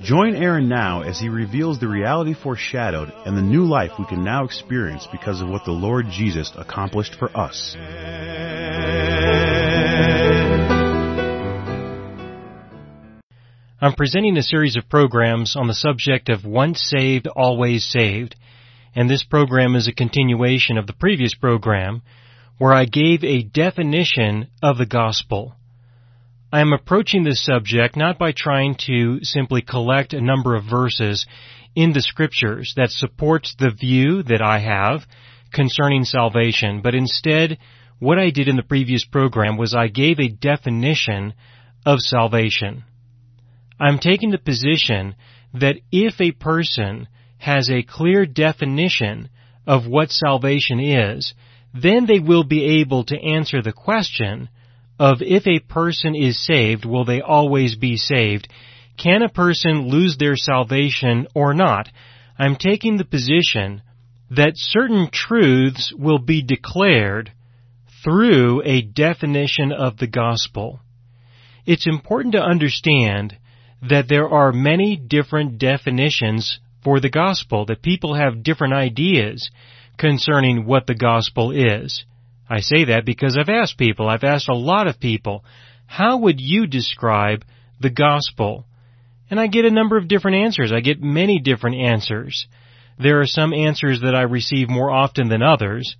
Join Aaron now as he reveals the reality foreshadowed and the new life we can now experience because of what the Lord Jesus accomplished for us. I'm presenting a series of programs on the subject of once saved, always saved, and this program is a continuation of the previous program where I gave a definition of the gospel. I am approaching this subject not by trying to simply collect a number of verses in the scriptures that supports the view that I have concerning salvation, but instead what I did in the previous program was I gave a definition of salvation. I'm taking the position that if a person has a clear definition of what salvation is, then they will be able to answer the question of if a person is saved, will they always be saved? Can a person lose their salvation or not? I'm taking the position that certain truths will be declared through a definition of the gospel. It's important to understand that there are many different definitions for the gospel, that people have different ideas concerning what the gospel is. I say that because I've asked people, I've asked a lot of people, how would you describe the gospel? And I get a number of different answers. I get many different answers. There are some answers that I receive more often than others.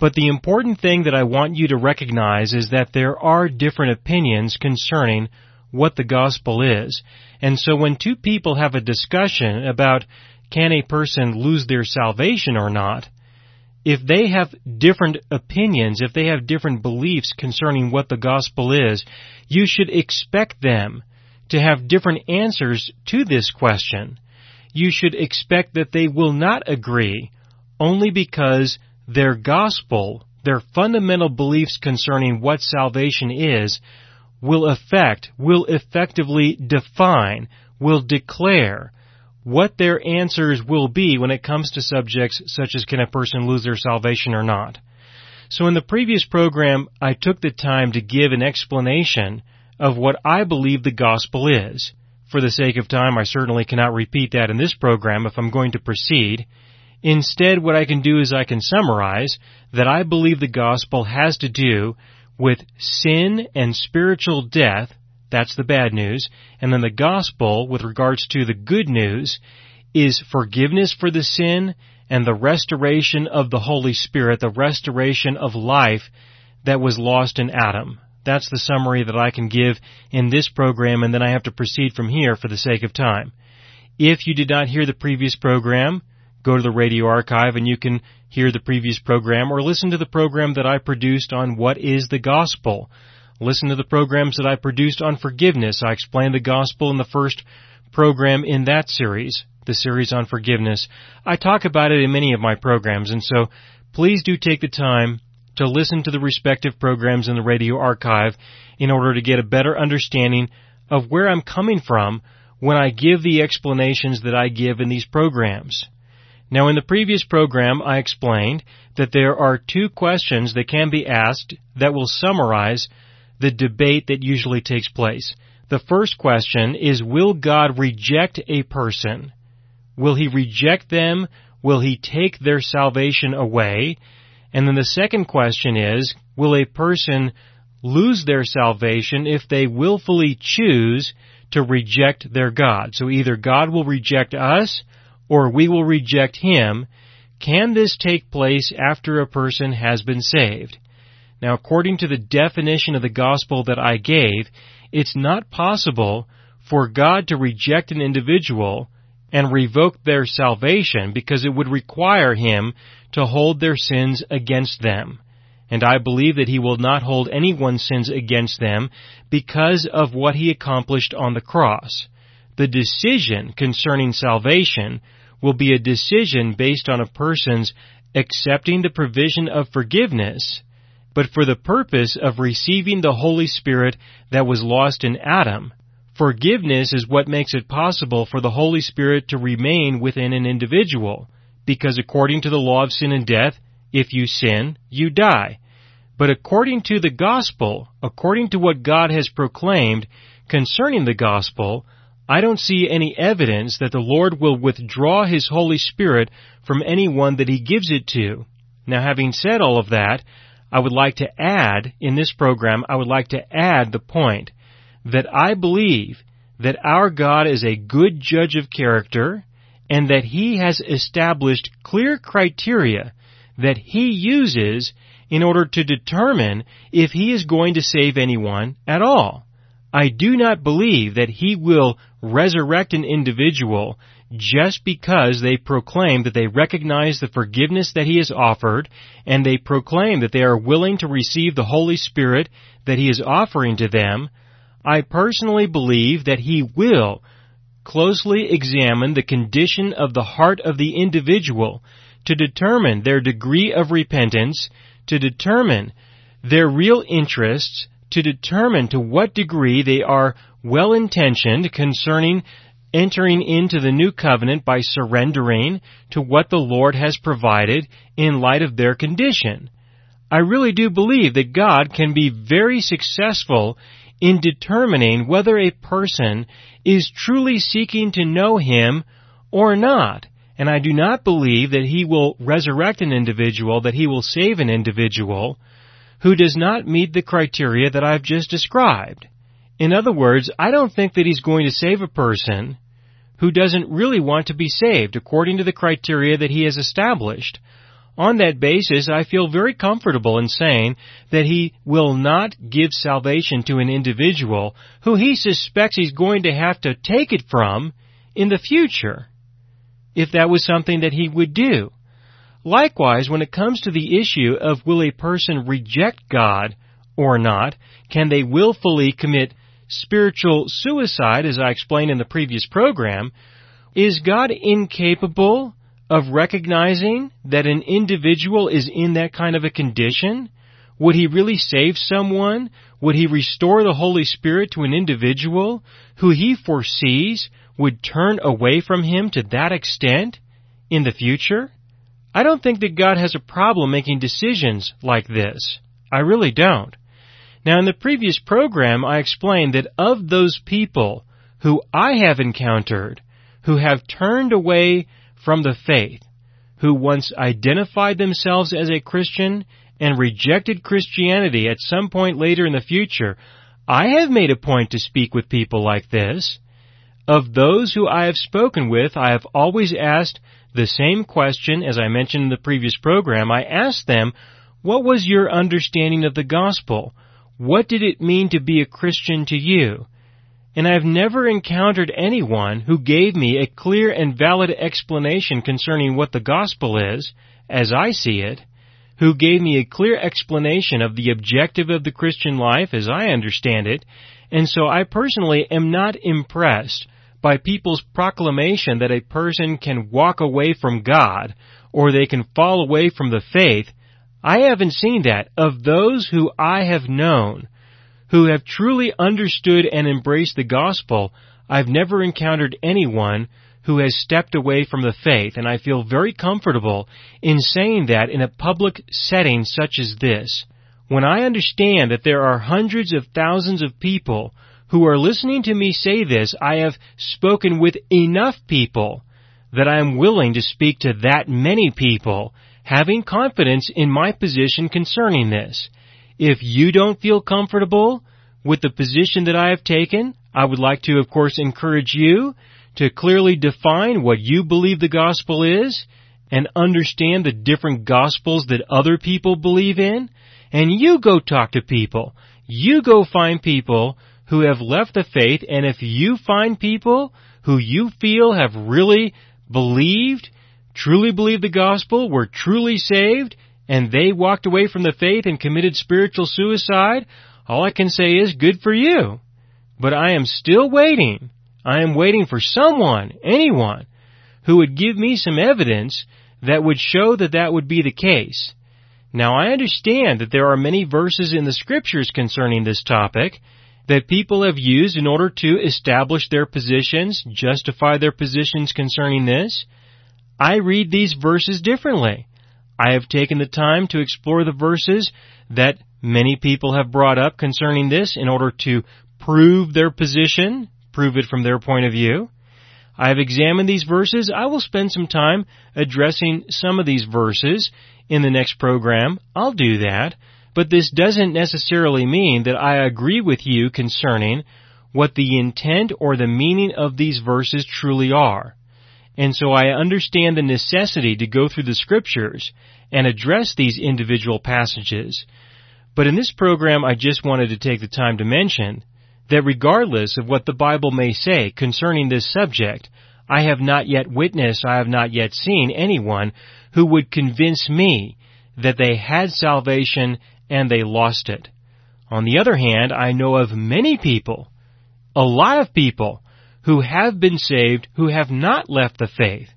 But the important thing that I want you to recognize is that there are different opinions concerning what the gospel is. And so when two people have a discussion about can a person lose their salvation or not, if they have different opinions, if they have different beliefs concerning what the gospel is, you should expect them to have different answers to this question. You should expect that they will not agree only because their gospel, their fundamental beliefs concerning what salvation is, will affect, will effectively define, will declare what their answers will be when it comes to subjects such as can a person lose their salvation or not. So in the previous program, I took the time to give an explanation of what I believe the gospel is. For the sake of time, I certainly cannot repeat that in this program if I'm going to proceed. Instead, what I can do is I can summarize that I believe the gospel has to do with sin and spiritual death that's the bad news. And then the gospel, with regards to the good news, is forgiveness for the sin and the restoration of the Holy Spirit, the restoration of life that was lost in Adam. That's the summary that I can give in this program, and then I have to proceed from here for the sake of time. If you did not hear the previous program, go to the radio archive and you can hear the previous program or listen to the program that I produced on what is the gospel. Listen to the programs that I produced on forgiveness. I explained the gospel in the first program in that series, the series on forgiveness. I talk about it in many of my programs, and so please do take the time to listen to the respective programs in the radio archive in order to get a better understanding of where I'm coming from when I give the explanations that I give in these programs. Now in the previous program I explained that there are two questions that can be asked that will summarize the debate that usually takes place. The first question is, will God reject a person? Will he reject them? Will he take their salvation away? And then the second question is, will a person lose their salvation if they willfully choose to reject their God? So either God will reject us or we will reject him. Can this take place after a person has been saved? Now, according to the definition of the gospel that I gave, it's not possible for God to reject an individual and revoke their salvation because it would require Him to hold their sins against them. And I believe that He will not hold anyone's sins against them because of what He accomplished on the cross. The decision concerning salvation will be a decision based on a person's accepting the provision of forgiveness, but for the purpose of receiving the Holy Spirit that was lost in Adam. Forgiveness is what makes it possible for the Holy Spirit to remain within an individual, because according to the law of sin and death, if you sin, you die. But according to the gospel, according to what God has proclaimed concerning the gospel, I don't see any evidence that the Lord will withdraw His Holy Spirit from anyone that He gives it to. Now having said all of that, I would like to add, in this program, I would like to add the point that I believe that our God is a good judge of character and that He has established clear criteria that He uses in order to determine if He is going to save anyone at all. I do not believe that He will resurrect an individual just because they proclaim that they recognize the forgiveness that He has offered and they proclaim that they are willing to receive the Holy Spirit that He is offering to them. I personally believe that He will closely examine the condition of the heart of the individual to determine their degree of repentance, to determine their real interests, to determine to what degree they are well intentioned concerning entering into the new covenant by surrendering to what the Lord has provided in light of their condition. I really do believe that God can be very successful in determining whether a person is truly seeking to know Him or not. And I do not believe that He will resurrect an individual, that He will save an individual who does not meet the criteria that I've just described. In other words, I don't think that He's going to save a person who doesn't really want to be saved according to the criteria that He has established. On that basis, I feel very comfortable in saying that he will not give salvation to an individual who he suspects he's going to have to take it from in the future, if that was something that he would do. Likewise, when it comes to the issue of will a person reject God or not, can they willfully commit spiritual suicide, as I explained in the previous program, is God incapable of recognizing that an individual is in that kind of a condition? Would he really save someone? Would he restore the Holy Spirit to an individual who he foresees would turn away from him to that extent in the future? I don't think that God has a problem making decisions like this. I really don't. Now in the previous program I explained that of those people who I have encountered who have turned away from the faith, who once identified themselves as a Christian and rejected Christianity at some point later in the future, I have made a point to speak with people like this. Of those who I have spoken with, I have always asked the same question as I mentioned in the previous program. I asked them, what was your understanding of the gospel? What did it mean to be a Christian to you? and I have never encountered anyone who gave me a clear and valid explanation concerning what the gospel is, as I see it, who gave me a clear explanation of the objective of the Christian life as I understand it, and so I personally am not impressed by people's proclamation that a person can walk away from God or they can fall away from the faith. I haven't seen that of those who I have known who have truly understood and embraced the gospel, I've never encountered anyone who has stepped away from the faith, and I feel very comfortable in saying that in a public setting such as this. When I understand that there are hundreds of thousands of people who are listening to me say this, I have spoken with enough people that I am willing to speak to that many people, having confidence in my position concerning this. If you don't feel comfortable with the position that I have taken, I would like to, of course, encourage you to clearly define what you believe the gospel is and understand the different gospels that other people believe in. And you go talk to people. You go find people who have left the faith and if you find people who you feel have really believed, truly believed the gospel, were truly saved, and they walked away from the faith and committed spiritual suicide, all I can say is good for you. But I am still waiting. I am waiting for someone, anyone, who would give me some evidence that would show that that would be the case. Now I understand that there are many verses in the scriptures concerning this topic that people have used in order to establish their positions, justify their positions concerning this. I read these verses differently. I have taken the time to explore the verses that many people have brought up concerning this in order to prove their position, prove it from their point of view. I have examined these verses. I will spend some time addressing some of these verses in the next program. I'll do that. But this doesn't necessarily mean that I agree with you concerning what the intent or the meaning of these verses truly are. And so I understand the necessity to go through the scriptures and address these individual passages. But in this program, I just wanted to take the time to mention that regardless of what the Bible may say concerning this subject, I have not yet witnessed, I have not yet seen anyone who would convince me that they had salvation and they lost it. On the other hand, I know of many people, a lot of people, who have been saved who have not left the faith,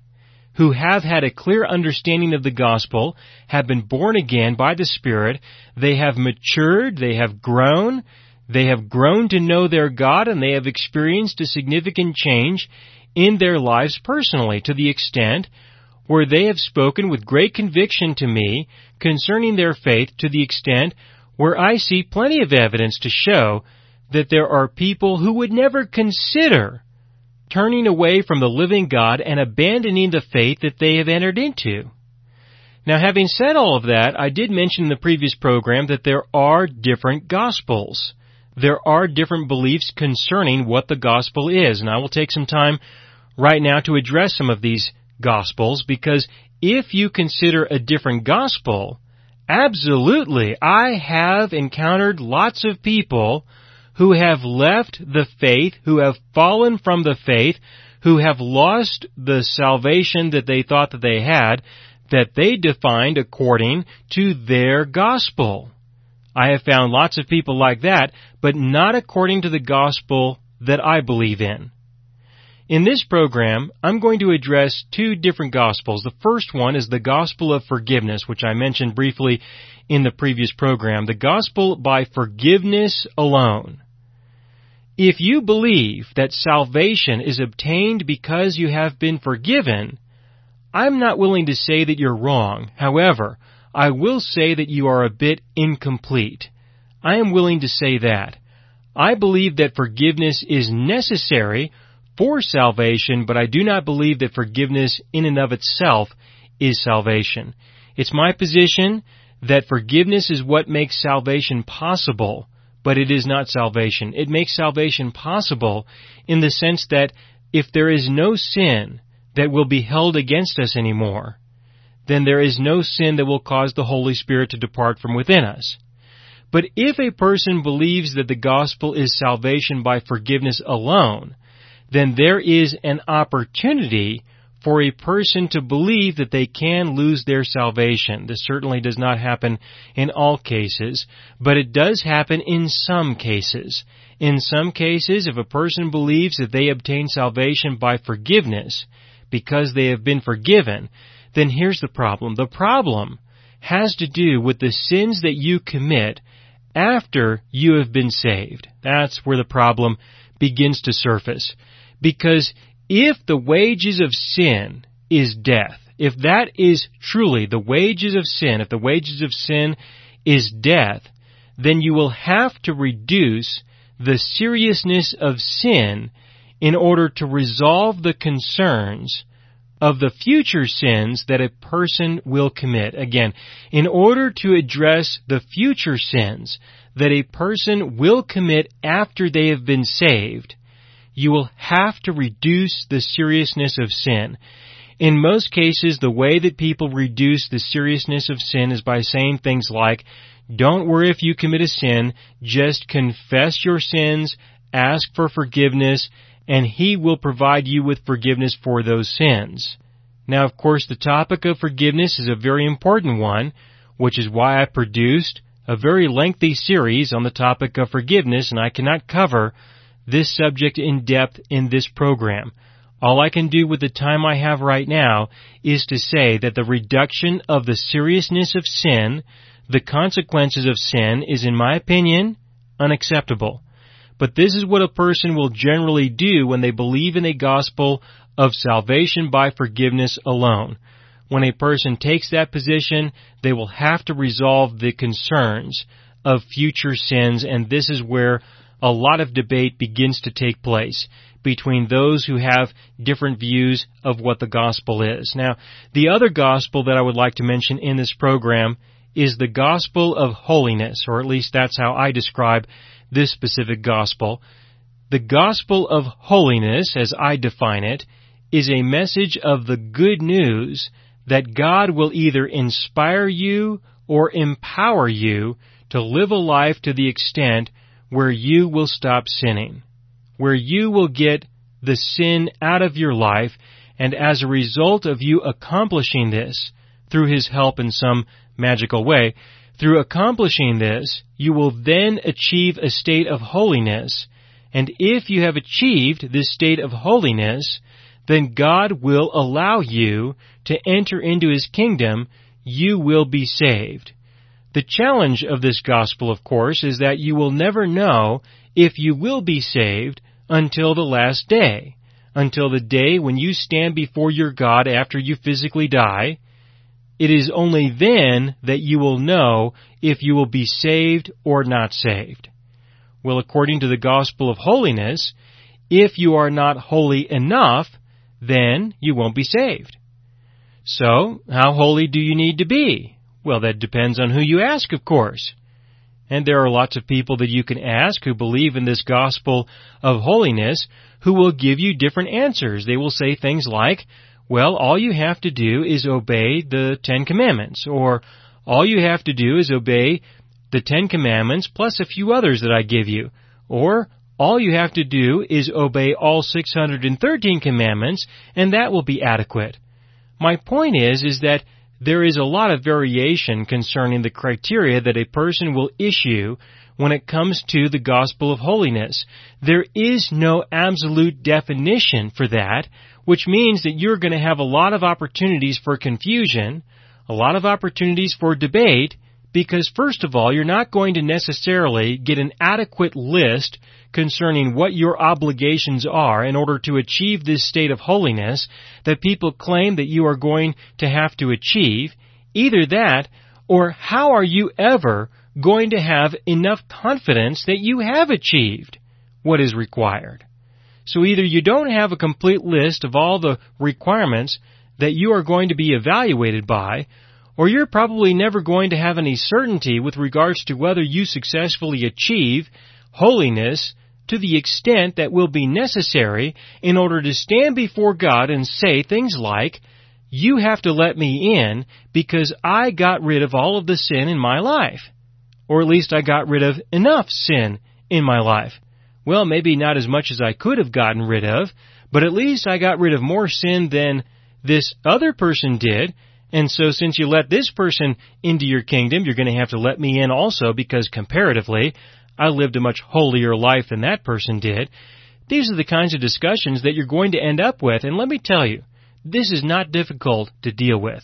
who have had a clear understanding of the gospel, have been born again by the Spirit, they have matured, they have grown, they have grown to know their God and they have experienced a significant change in their lives personally to the extent where they have spoken with great conviction to me concerning their faith to the extent where I see plenty of evidence to show that there are people who would never consider turning away from the living God and abandoning the faith that they have entered into. Now having said all of that, I did mention in the previous program that there are different gospels there are different beliefs concerning what the gospel is. And I will take some time right now to address some of these gospels because if you consider a different gospel, absolutely, I have encountered lots of people who have left the faith, who have fallen from the faith, who have lost the salvation that they thought that they had, that they defined according to their gospel. I have found lots of people like that, but not according to the gospel that I believe in. In this program, I'm going to address two different gospels. The first one is the gospel of forgiveness, which I mentioned briefly in the previous program. The gospel by forgiveness alone. If you believe that salvation is obtained because you have been forgiven, I'm not willing to say that you're wrong. However, I will say that you are a bit incomplete. I am willing to say that. I believe that forgiveness is necessary for salvation, but I do not believe that forgiveness in and of itself is salvation. It's my position that forgiveness is what makes salvation possible, but it is not salvation. It makes salvation possible in the sense that if there is no sin that will be held against us anymore, then there is no sin that will cause the Holy Spirit to depart from within us. But if a person believes that the gospel is salvation by forgiveness alone, then there is an opportunity for a person to believe that they can lose their salvation. This certainly does not happen in all cases, but it does happen in some cases. In some cases, if a person believes that they obtain salvation by forgiveness because they have been forgiven, then here's the problem. The problem has to do with the sins that you commit after you have been saved. That's where the problem begins to surface. Because if the wages of sin is death, if that is truly the wages of sin, if the wages of sin is death, then you will have to reduce the seriousness of sin in order to resolve the concerns of the future sins that a person will commit. Again, in order to address the future sins that a person will commit after they have been saved, you will have to reduce the seriousness of sin. In most cases, the way that people reduce the seriousness of sin is by saying things like, don't worry if you commit a sin, just confess your sins, ask for forgiveness, and He will provide you with forgiveness for those sins. Now, of course, the topic of forgiveness is a very important one, which is why I produced a very lengthy series on the topic of forgiveness, and I cannot cover this subject in depth in this program. All I can do with the time I have right now is to say that the reduction of the seriousness of sin, the consequences of sin, is in my opinion unacceptable. But this is what a person will generally do when they believe in a gospel of salvation by forgiveness alone. When a person takes that position, they will have to resolve the concerns of future sins, and this is where a lot of debate begins to take place between those who have different views of what the gospel is. Now, the other gospel that I would like to mention in this program is the gospel of holiness, or at least that's how I describe this specific gospel. The gospel of holiness, as I define it, is a message of the good news that God will either inspire you or empower you to live a life to the extent where you will stop sinning, where you will get the sin out of your life, and as a result of you accomplishing this through His help in some magical way, through accomplishing this, you will then achieve a state of holiness, and if you have achieved this state of holiness, then God will allow you to enter into His kingdom, you will be saved. The challenge of this gospel, of course, is that you will never know if you will be saved until the last day, until the day when you stand before your God after you physically die, it is only then that you will know if you will be saved or not saved. Well, according to the gospel of holiness, if you are not holy enough, then you won't be saved. So, how holy do you need to be? Well, that depends on who you ask, of course. And there are lots of people that you can ask who believe in this gospel of holiness who will give you different answers. They will say things like, well, all you have to do is obey the Ten Commandments, or all you have to do is obey the Ten Commandments plus a few others that I give you, or all you have to do is obey all 613 commandments, and that will be adequate. My point is, is that there is a lot of variation concerning the criteria that a person will issue when it comes to the gospel of holiness. There is no absolute definition for that, which means that you're going to have a lot of opportunities for confusion, a lot of opportunities for debate, because first of all, you're not going to necessarily get an adequate list concerning what your obligations are in order to achieve this state of holiness that people claim that you are going to have to achieve. Either that, or how are you ever going to have enough confidence that you have achieved what is required? So either you don't have a complete list of all the requirements that you are going to be evaluated by, or you're probably never going to have any certainty with regards to whether you successfully achieve holiness to the extent that will be necessary in order to stand before God and say things like, you have to let me in because I got rid of all of the sin in my life. Or at least I got rid of enough sin in my life. Well, maybe not as much as I could have gotten rid of, but at least I got rid of more sin than this other person did. And so since you let this person into your kingdom, you're going to have to let me in also because comparatively, I lived a much holier life than that person did. These are the kinds of discussions that you're going to end up with, and let me tell you, this is not difficult to deal with.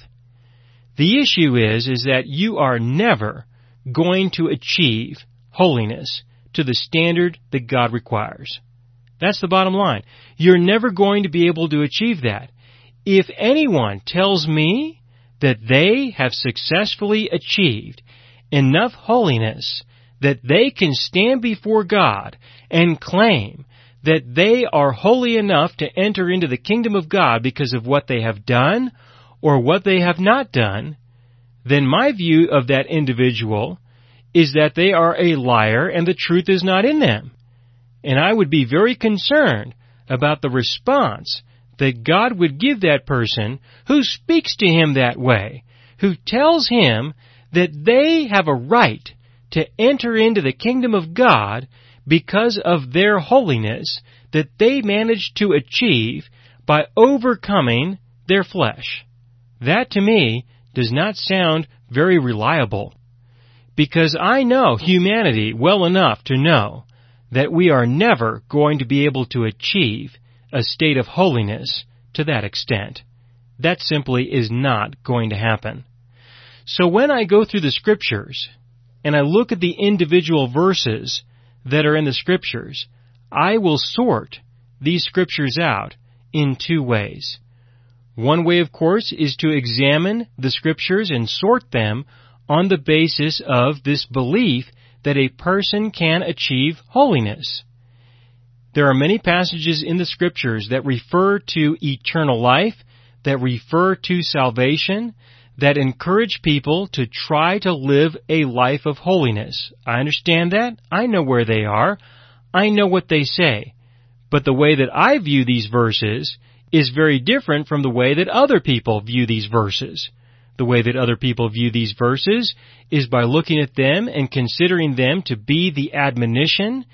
The issue is, is that you are never going to achieve holiness to the standard that God requires. That's the bottom line. You're never going to be able to achieve that. If anyone tells me that they have successfully achieved enough holiness that they can stand before God and claim that they are holy enough to enter into the kingdom of God because of what they have done or what they have not done, then my view of that individual is that they are a liar and the truth is not in them. And I would be very concerned about the response that God would give that person who speaks to him that way, who tells him that they have a right to enter into the kingdom of God because of their holiness that they managed to achieve by overcoming their flesh. That to me does not sound very reliable because I know humanity well enough to know that we are never going to be able to achieve a state of holiness to that extent. That simply is not going to happen. So when I go through the scriptures and I look at the individual verses that are in the scriptures, I will sort these scriptures out in two ways. One way, of course, is to examine the scriptures and sort them on the basis of this belief that a person can achieve holiness. There are many passages in the scriptures that refer to eternal life, that refer to salvation, that encourage people to try to live a life of holiness. I understand that. I know where they are. I know what they say. But the way that I view these verses is very different from the way that other people view these verses. The way that other people view these verses is by looking at them and considering them to be the admonition,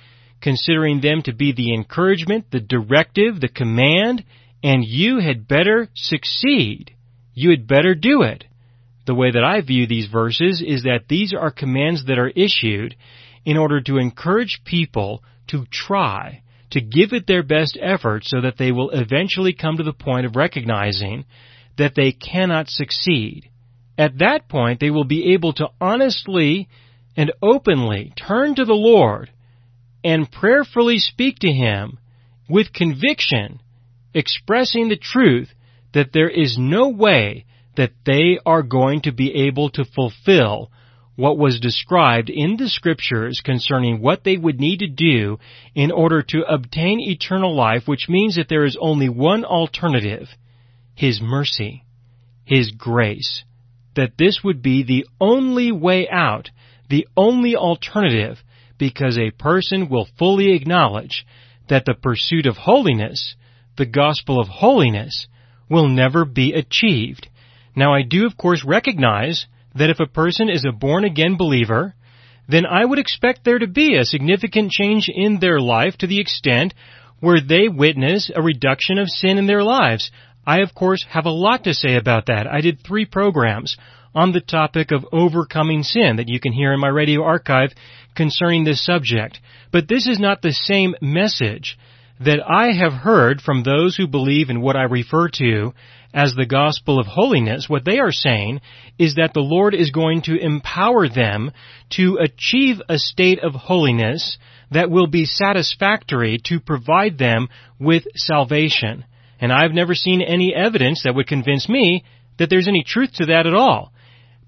considering them to be the encouragement, the directive, the command, and you had better succeed. You had better do it. The way that I view these verses is that these are commands that are issued in order to encourage people to try, to give it their best effort so that they will eventually come to the point of recognizing that they cannot succeed. At that point, they will be able to honestly and openly turn to the Lord and prayerfully speak to Him with conviction, expressing the truth that there is no way that they are going to be able to fulfill what was described in the scriptures concerning what they would need to do in order to obtain eternal life, which means that there is only one alternative, His mercy, His grace. That this would be the only way out, the only alternative, because a person will fully acknowledge that the pursuit of holiness, the gospel of holiness, will never be achieved now I do of course recognize that if a person is a born again believer, then I would expect there to be a significant change in their life to the extent where they witness a reduction of sin in their lives. I of course have a lot to say about that. I did three programs on the topic of overcoming sin that you can hear in my radio archive concerning this subject. But this is not the same message that I have heard from those who believe in what I refer to as the gospel of holiness, what they are saying is that the Lord is going to empower them to achieve a state of holiness that will be satisfactory to provide them with salvation. And I've never seen any evidence that would convince me that there's any truth to that at all.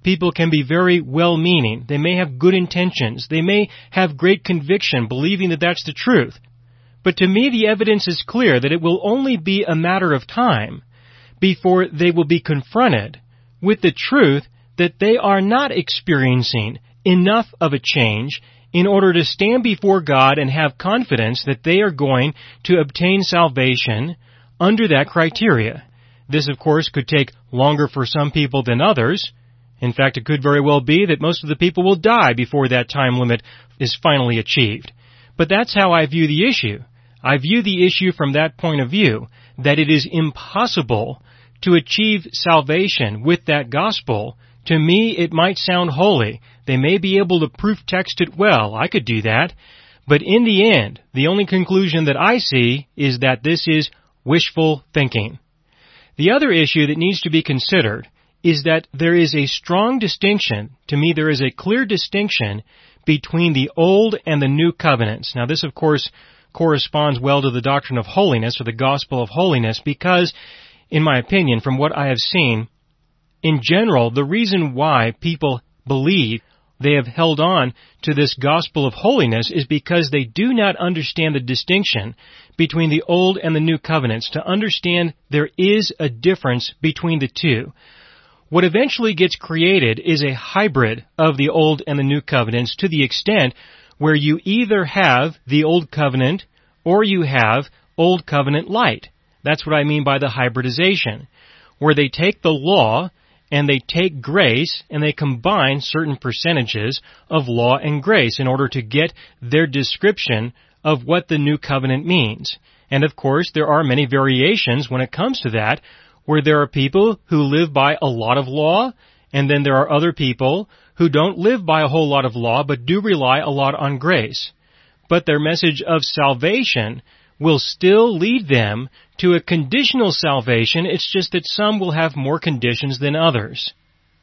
People can be very well meaning. They may have good intentions. They may have great conviction believing that that's the truth. But to me the evidence is clear that it will only be a matter of time before they will be confronted with the truth that they are not experiencing enough of a change in order to stand before God and have confidence that they are going to obtain salvation under that criteria. This, of course, could take longer for some people than others. In fact, it could very well be that most of the people will die before that time limit is finally achieved. But that's how I view the issue. I view the issue from that point of view, that it is impossible to achieve salvation with that gospel, to me it might sound holy. They may be able to proof text it well. I could do that. But in the end, the only conclusion that I see is that this is wishful thinking. The other issue that needs to be considered is that there is a strong distinction, to me there is a clear distinction between the Old and the New Covenants. Now this of course corresponds well to the doctrine of holiness or the gospel of holiness because in my opinion, from what I have seen, in general, the reason why people believe they have held on to this gospel of holiness is because they do not understand the distinction between the old and the new covenants. To understand there is a difference between the two. What eventually gets created is a hybrid of the old and the new covenants to the extent where you either have the old covenant or you have old covenant light. That's what I mean by the hybridization, where they take the law and they take grace and they combine certain percentages of law and grace in order to get their description of what the new covenant means. And of course, there are many variations when it comes to that, where there are people who live by a lot of law, and then there are other people who don't live by a whole lot of law, but do rely a lot on grace. But their message of salvation will still lead them to a conditional salvation. It's just that some will have more conditions than others.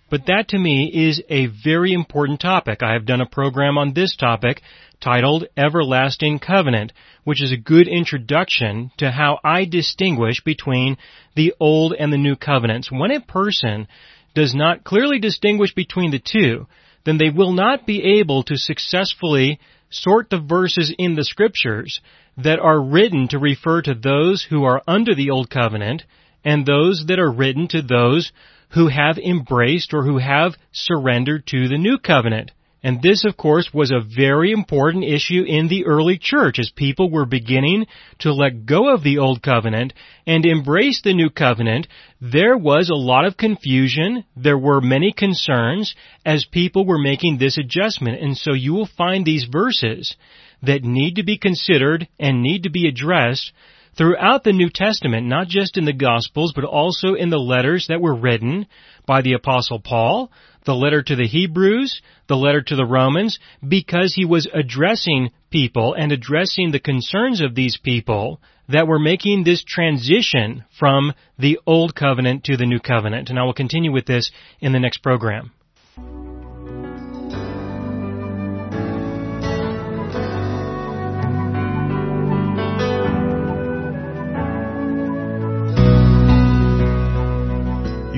But that to me is a very important topic. I have done a program on this topic titled Everlasting Covenant, which is a good introduction to how I distinguish between the Old and the New Covenants. When a person does not clearly distinguish between the two, then they will not be able to successfully sort the verses in the scriptures that are written to refer to those who are under the Old Covenant and those that are written to those who have embraced or who have surrendered to the New Covenant. And this, of course, was a very important issue in the early church as people were beginning to let go of the old covenant and embrace the new covenant. There was a lot of confusion. There were many concerns as people were making this adjustment. And so you will find these verses that need to be considered and need to be addressed throughout the New Testament, not just in the Gospels, but also in the letters that were written by the Apostle Paul, the letter to the Hebrews, the letter to the Romans, because he was addressing people and addressing the concerns of these people that were making this transition from the Old Covenant to the New Covenant. And I will continue with this in the next program.